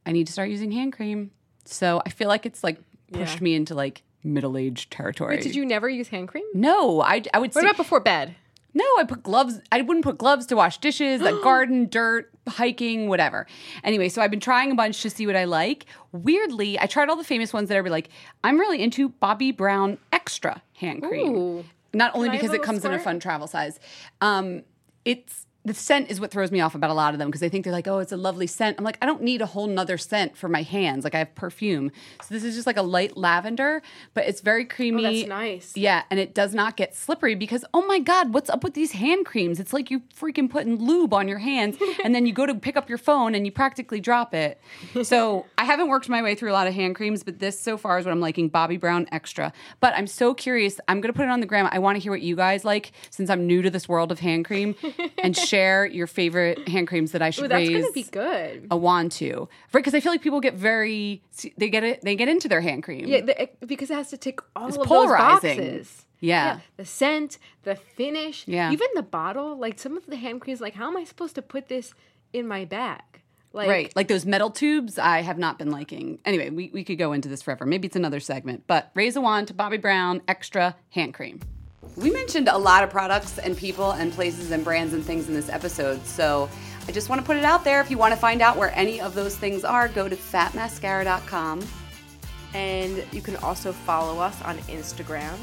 I need to start using hand cream. So I feel like it's like pushed Yeah. me into like middle age territory. Wait, did you never use hand cream? No, I, I would What say, about before bed? No, I put gloves. I wouldn't put gloves to wash dishes, like garden, dirt, hiking, whatever. Anyway, so I've been trying a bunch to see what I like. Weirdly, I tried all the famous ones that are like, I'm really into Bobbi Brown Extra hand cream. Ooh. Not only Can because it comes in a fun travel size. Um, it's the scent is what throws me off about a lot of them because they think they're like, oh, it's a lovely scent. I'm like, I don't need a whole nother scent for my hands. Like I have perfume. So this is just like a light lavender, but it's very creamy. Oh, that's nice. Yeah, and it does not get slippery because oh my god, what's up with these hand creams? It's like you freaking putting lube on your hands and then you go to pick up your phone and you practically drop it. So, I haven't worked my way through a lot of hand creams, but this so far is what I'm liking, Bobbi Brown Extra. But I'm so curious. I'm going to put it on the gram. I want to hear what you guys like since I'm new to this world of hand cream and share your favorite hand creams that I should Ooh, that's raise gonna be good. a wand to. Right, because I feel like people get very they get it they get into their hand cream. Yeah, the, because it has to tick all It's of polarizing. those boxes. Yeah. the scent, the finish, Yeah. even the bottle. Like some of the hand creams, like how am I supposed to put this in my bag? Like, right. Like those metal tubes, I have not been liking. Anyway, we, we could go into this forever. Maybe it's another segment. But raise a wand to Bobbi Brown extra hand cream. We mentioned a lot of products and people and places and brands and things in this episode. So I just want to put it out there. If you want to find out where any of those things are, go to fatmascara.com. And you can also follow us on Instagram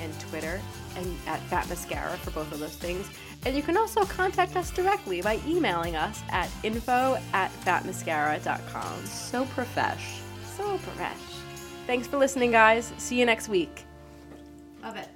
and Twitter and at Fat Mascara for both of those things. And you can also contact us directly by emailing us at info at fatmascara.com. So profesh. So profesh. Thanks for listening, guys. See you next week. Love it.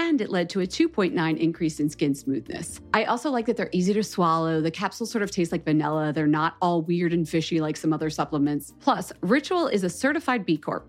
And it led to a 2.9 increase in skin smoothness. I also like that they're easy to swallow. The capsules sort of taste like vanilla. They're not all weird and fishy like some other supplements. Plus, Ritual is a certified B Corp,